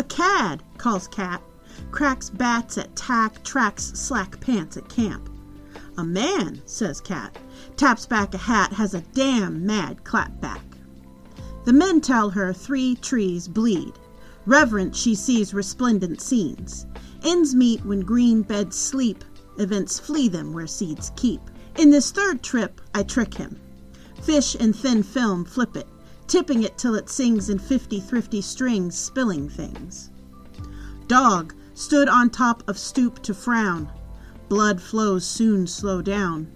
A cad, calls cat, cracks bats at tack, tracks slack pants at camp. A man, says cat, taps back a hat, has a damn mad clap back. The men tell her three trees bleed. Reverent she sees resplendent scenes. Ends meet when green beds sleep, events flee them where seeds keep. In this third trip, I trick him. Fish in thin film, flip it, tipping it till it sings in fifty thrifty strings, spilling things. Dog stood on top of stoop to frown. Blood flows soon slow down.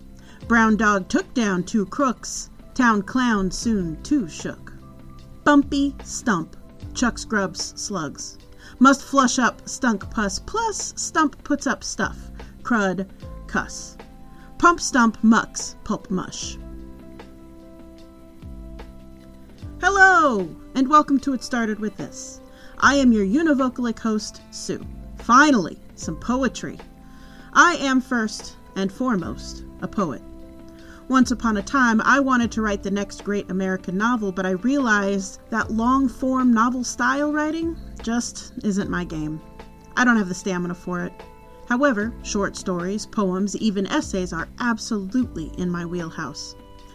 Brown dog took down two crooks. Town clown soon too shook. Bumpy stump, chuck scrubs slugs. Must flush up stunk pus, plus stump puts up stuff. Crud, cuss. Pump stump mucks, pulp mush. Hello, and welcome to It Started With This. I am your univocalic host, Sue. Finally, some poetry. I am first and foremost a poet. Once upon a time, I wanted to write the next great American novel, but I realized that long form novel style writing just isn't my game. I don't have the stamina for it. However, short stories, poems, even essays are absolutely in my wheelhouse.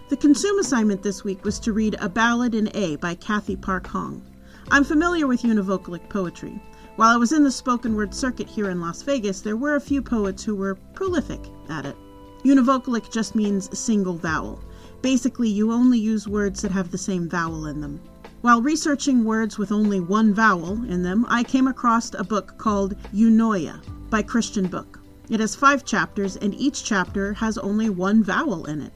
The consume assignment this week was to read A Ballad in A by Cathy Park Hong. I'm familiar with univocalic poetry. While I was in the spoken word circuit here in Las Vegas, there were a few poets who were prolific at it. Univocalic just means single vowel. Basically, you only use words that have the same vowel in them. While researching words with only one vowel in them, I came across a book called Eunoia by Christian Bök. It has five chapters, and each chapter has only one vowel in it.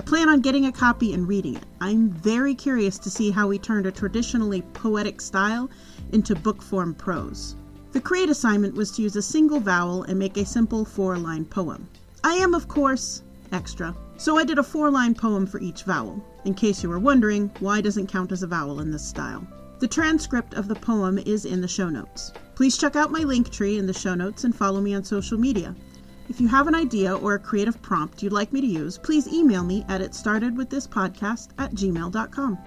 I plan on getting a copy and reading it. I'm very curious to see how he turned a traditionally poetic style into book form prose. The create assignment was to use a single vowel and make a simple four line poem. I am, of course, extra, so I did a four line poem for each vowel, in case you were wondering why doesn't count as a vowel in this style. The transcript of the poem is in the show notes. Please check out my Linktree in the show notes and follow me on social media. If you have an idea or a creative prompt you'd like me to use, please email me at itstartedwiththispodcast at gmail.com.